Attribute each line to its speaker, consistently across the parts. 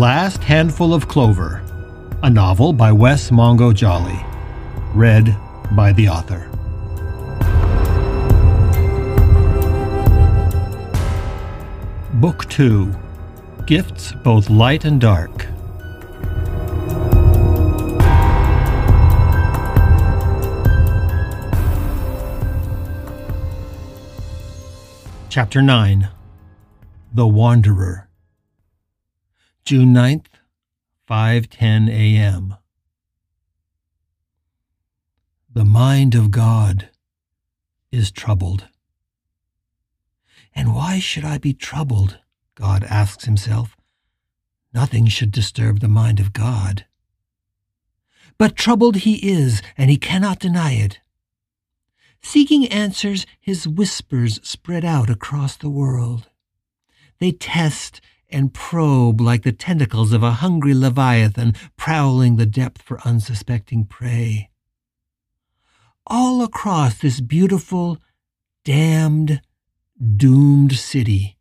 Speaker 1: Last Handful of Clover, a novel by Wes Mongo Jolley, read by the author. Book 2 Gifts Both Light and Dark. Chapter 9 The Wanderer June 9th, 5:10 a.m. The mind of God is troubled. And why should I be troubled? God asks himself. Nothing should disturb the mind of God. But troubled he is, and he cannot deny it. Seeking answers, his whispers spread out across the world. They test and probe like the tentacles of a hungry leviathan prowling the depth for unsuspecting prey. All across this beautiful, damned, doomed city,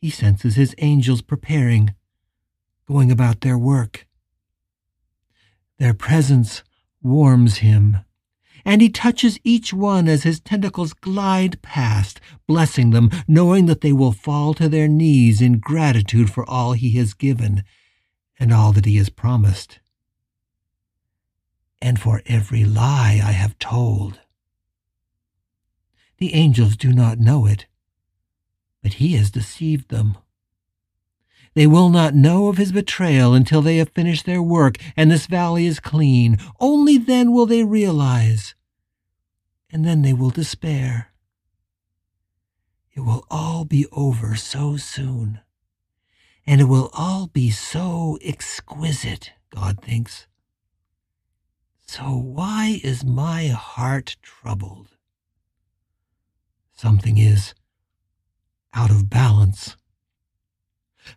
Speaker 1: he senses his angels preparing, going about their work. Their presence warms him and he touches each one as his tentacles glide past, blessing them, knowing that they will fall to their knees in gratitude for all he has given and all that he has promised. And for every lie I have told. The angels do not know it, but he has deceived them. They will not know of his betrayal until they have finished their work and this valley is clean. Only then will they realize, and then they will despair. It will all be over so soon, and it will all be so exquisite, God thinks. So why is my heart troubled? Something is out of balance.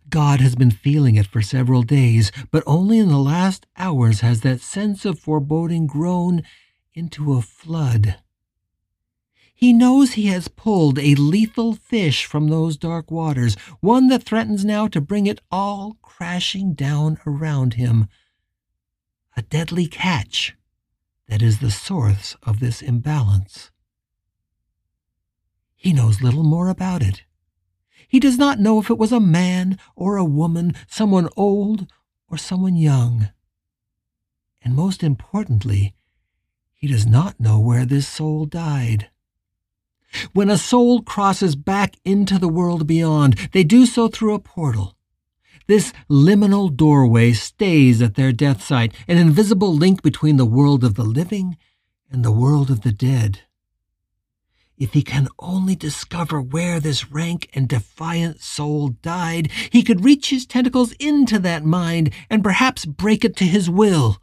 Speaker 1: God has been feeling it for several days, but only in the last hours has that sense of foreboding grown into a flood. He knows he has pulled a lethal fish from those dark waters, one that threatens now to bring it all crashing down around him. A deadly catch that is the source of this imbalance. He knows little more about it. He does not know if it was a man or a woman, someone old or someone young. And most importantly, he does not know where this soul died. When a soul crosses back into the world beyond, they do so through a portal. This liminal doorway stays at their death site, an invisible link between the world of the living and the world of the dead. If he can only discover where this rank and defiant soul died, he could reach his tentacles into that mind and perhaps break it to his will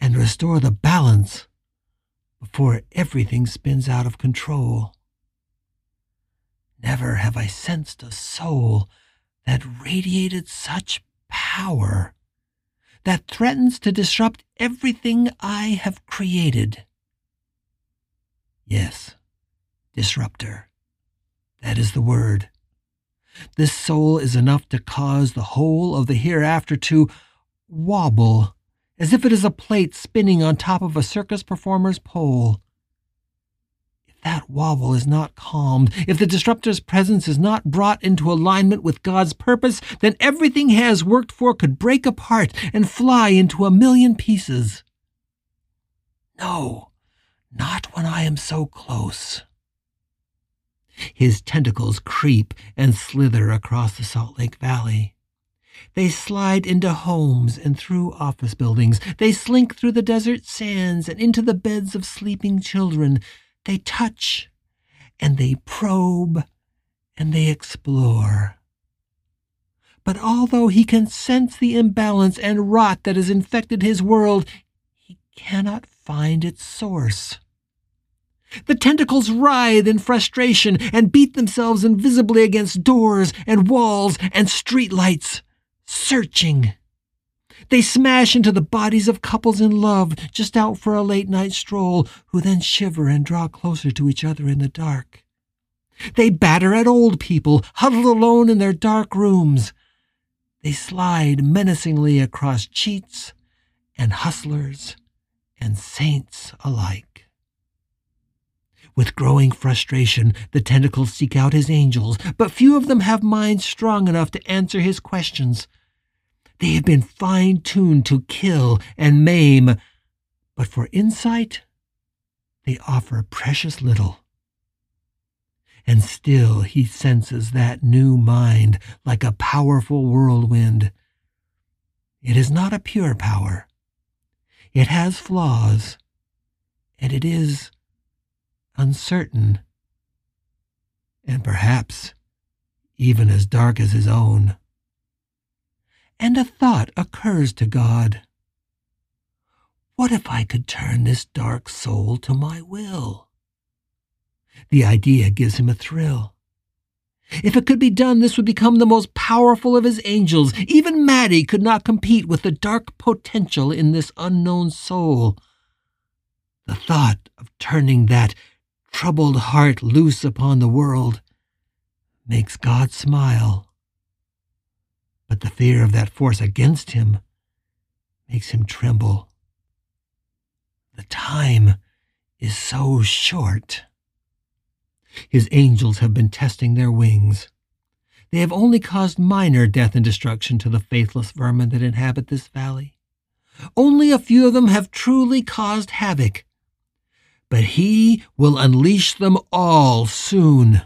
Speaker 1: and restore the balance before everything spins out of control. Never have I sensed a soul that radiated such power that threatens to disrupt everything I have created. Yes, disruptor. That is the word. This soul is enough to cause the whole of the hereafter to wobble, as if it is a plate spinning on top of a circus performer's pole. If that wobble is not calmed, if the disruptor's presence is not brought into alignment with God's purpose, then everything he has worked for could break apart and fly into a million pieces. No, not when I am so close. His tentacles creep and slither across the Salt Lake Valley. They slide into homes and through office buildings. They slink through the desert sands and into the beds of sleeping children. They touch and they probe and they explore. But although he can sense the imbalance and rot that has infected his world, he cannot find its source. The tentacles writhe in frustration and beat themselves invisibly against doors and walls and street lights, searching. They smash into the bodies of couples in love just out for a late night stroll who then shiver and draw closer to each other in the dark. They batter at old people huddled alone in their dark rooms. They slide menacingly across cheats and hustlers and saints alike. With growing frustration, the tentacles seek out his angels, but few of them have minds strong enough to answer his questions. They have been fine tuned to kill and maim, but for insight, they offer precious little. And still he senses that new mind like a powerful whirlwind. It is not a pure power. It has flaws, and it is uncertain, and perhaps even as dark as his own. And a thought occurs to God. What if I could turn this dark soul to my will? The idea gives him a thrill. If it could be done, this would become the most powerful of his angels. Even Maddie could not compete with the dark potential in this unknown soul. The thought of turning that troubled heart loose upon the world makes God smile. But the fear of that force against him makes him tremble. The time is so short. His angels have been testing their wings. They have only caused minor death and destruction to the faithless vermin that inhabit this valley. Only a few of them have truly caused havoc. But he will unleash them all soon.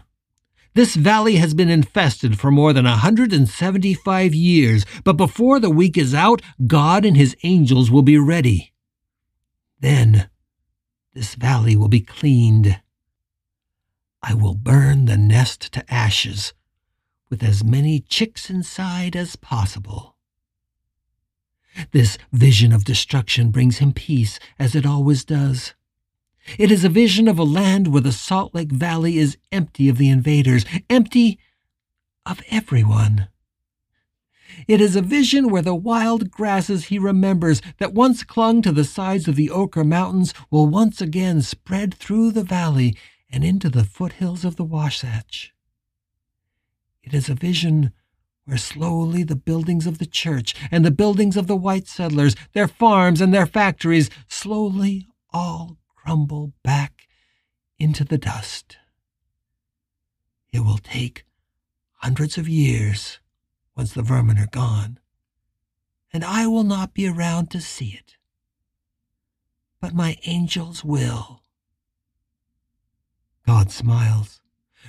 Speaker 1: This valley has been infested for more than a 175 years, but before the week is out, God and his angels will be ready. Then this valley will be cleaned I will burn the nest to ashes with as many chicks inside as possible. This vision of destruction brings him peace, as it always does. It is a vision of a land where the Salt Lake Valley is empty of the invaders, empty of everyone. It is a vision where the wild grasses he remembers that once clung to the sides of the Oquirrh Mountains will once again spread through the valley and into the foothills of the Wasatch. It is a vision where slowly the buildings of the church and the buildings of the white settlers, their farms and their factories, slowly all crumble back into the dust. It will take hundreds of years once the vermin are gone, and I will not be around to see it. But my angels will. God smiles,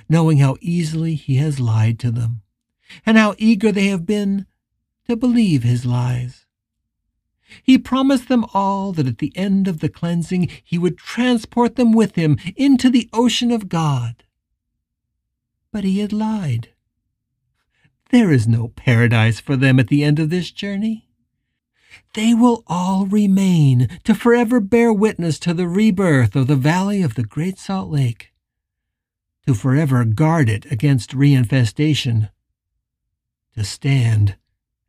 Speaker 1: knowing how easily he has lied to them, and how eager they have been to believe his lies. He promised them all that at the end of the cleansing he would transport them with him into the ocean of God. But he had lied. There is no paradise for them at the end of this journey. They will all remain to forever bear witness to the rebirth of the valley of the Great Salt Lake to forever guard it against reinfestation, to stand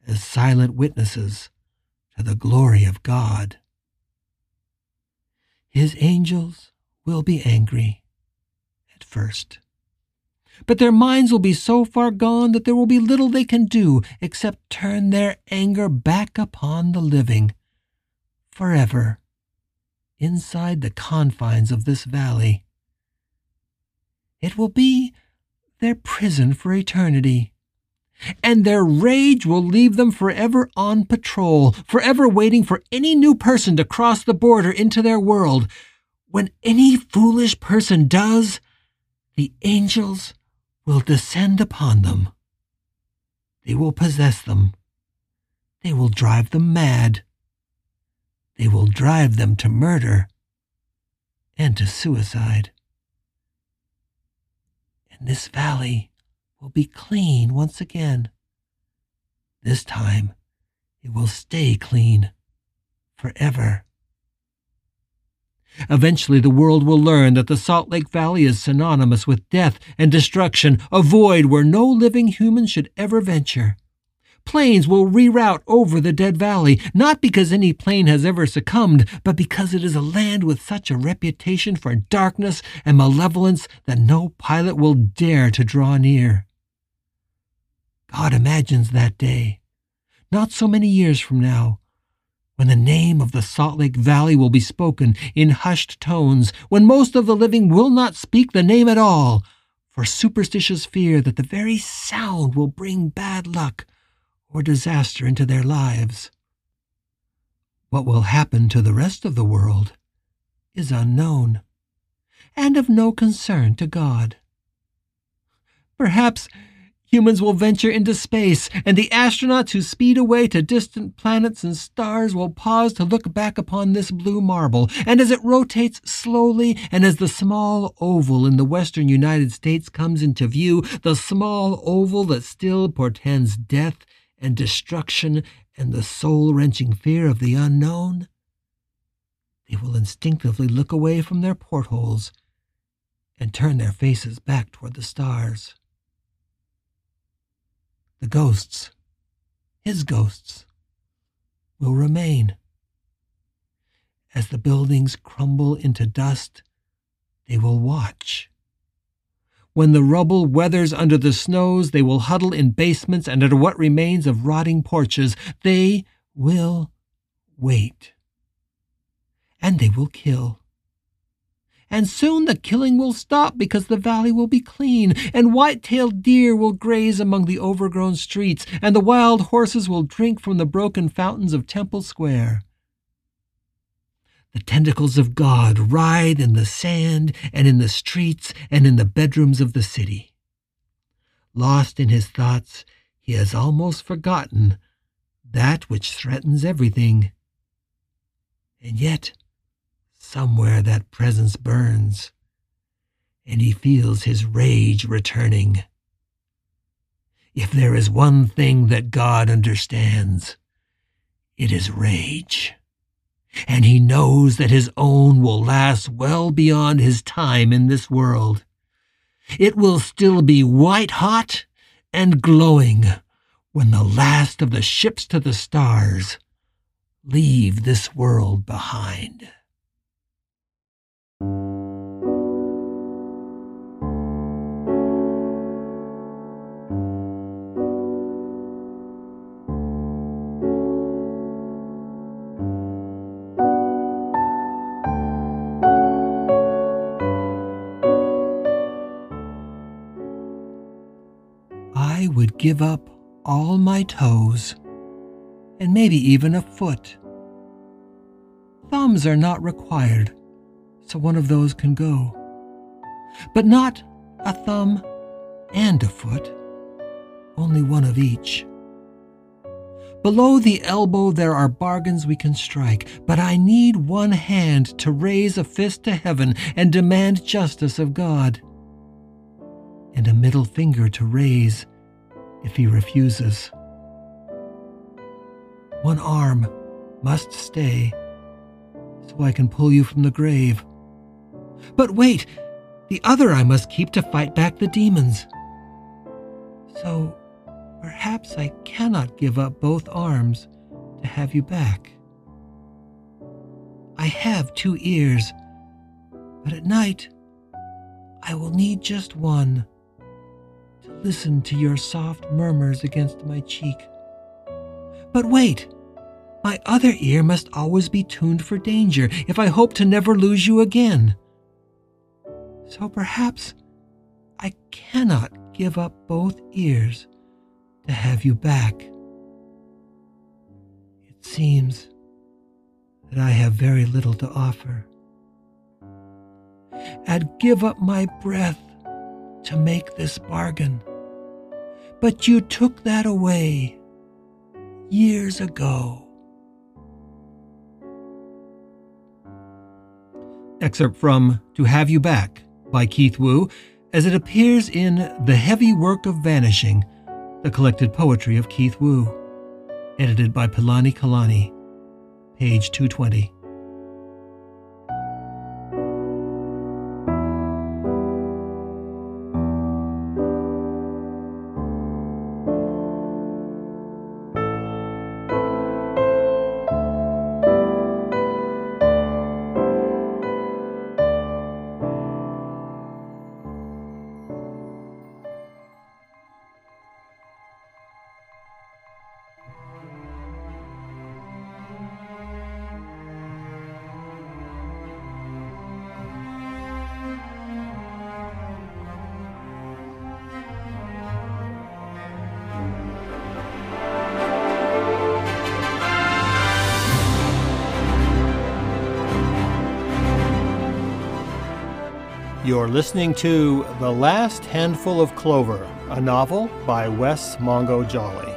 Speaker 1: as silent witnesses to the glory of God. His angels will be angry at first. But their minds will be so far gone that there will be little they can do except turn their anger back upon the living forever inside the confines of this valley it will be their prison for eternity. And their rage will leave them forever on patrol, forever waiting for any new person to cross the border into their world. When any foolish person does, the angels will descend upon them. They will possess them. They will drive them mad. They will drive them to murder and to suicide and this valley will be clean once again. This time it will stay clean forever. Eventually, the world will learn that the Salt Lake Valley is synonymous with death and destruction, a void where no living human should ever venture. Planes will reroute over the dead valley, not because any plane has ever succumbed, but because it is a land with such a reputation for darkness and malevolence that no pilot will dare to draw near. God imagines that day not so many years from now, when the name of the Salt Lake Valley will be spoken in hushed tones, when most of the living will not speak the name at all, for superstitious fear that the very sound will bring bad luck or disaster into their lives. What will happen to the rest of the world is unknown, and of no concern to God. Perhaps humans will venture into space, and the astronauts who speed away to distant planets and stars will pause to look back upon this blue marble, and as it rotates slowly, and as the small oval in the western United States comes into view, the small oval that still portends death and destruction and the soul wrenching fear of the unknown, they will instinctively look away from their portholes and turn their faces back toward the stars. The ghosts, his ghosts, will remain. As the buildings crumble into dust, they will watch. When the rubble weathers under the snows, they will huddle in basements and under what remains of rotting porches. They will wait. And they will kill and soon the killing will stop because the valley will be clean, and white-tailed deer will graze among the overgrown streets, and the wild horses will drink from the broken fountains of Temple Square. The tentacles of God writhe in the sand and in the streets and in the bedrooms of the city. Lost in his thoughts, he has almost forgotten that which threatens everything. And yet, Somewhere that presence burns, and he feels his rage returning. If there is one thing that God understands, it is rage. And he knows that his own will last well beyond his time in this world. It will still be white hot and glowing when the last of the ships to the stars leave this world behind. Give up all my toes, and maybe even a foot. Thumbs are not required so one of those can go. But not a thumb and a foot, only one of each. Below the elbow, there are bargains we can strike, but I need one hand to raise a fist to heaven and demand justice of God, and a middle finger to raise if he refuses. One arm must stay so I can pull you from the grave. But wait, the other I must keep to fight back the demons. So perhaps I cannot give up both arms to have you back. I have two ears, but at night I will need just one to listen to your soft murmurs against my cheek. But wait! My other ear must always be tuned for danger if I hope to never lose you again. So perhaps I cannot give up both ears to have you back. It seems that I have very little to offer. I'd give up my breath to make this bargain. But you took that away years ago. Excerpt from To Have You Back by Keith Wu, as it appears in The Heavy Work of Vanishing, the collected poetry of Keith Wu, edited by Pilani Kalani, page 220. You're listening to The Last Handful of Clover, a novel by Wes Mongo Jolley.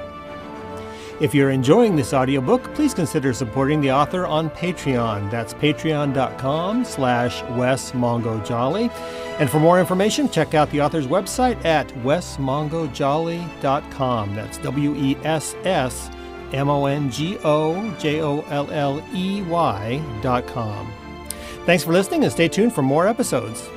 Speaker 1: If you're enjoying this audiobook, please consider supporting the author on Patreon. That's patreon.com slash Wes Mongo Jolley. And for more information, check out the author's website at wesmongojolley.com. That's W-E-S-S M-O-N-G-O-J-O-L-L-E-Y dot com. Thanks for listening and stay tuned for more episodes.